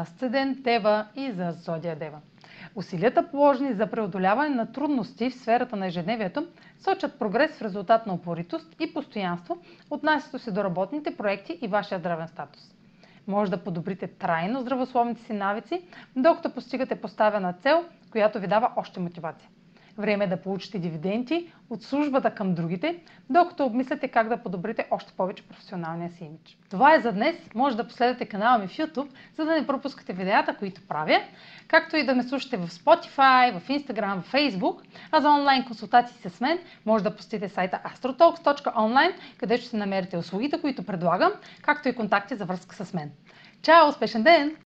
Асцедент Дева и за Зодия Дева. Усилията положени за преодоляване на трудности в сферата на ежедневието сочат прогрес в резултат на упоритост и постоянство, отнасящо се до работните проекти и вашия здравен статус. Може да подобрите трайно здравословните си навици, докато постигате поставена цел, която ви дава още мотивация. Време е да получите дивиденти от службата към другите, докато обмисляте как да подобрите още повече професионалния си имидж. Това е за днес. Може да последвате канала ми в YouTube, за да не пропускате видеята, които правя, както и да ме слушате в Spotify, в Instagram, в Facebook. А за онлайн консултации с мен може да посетите сайта astrotalks.online, където ще намерите услугите, които предлагам, както и контакти за връзка с мен. Чао! Успешен ден!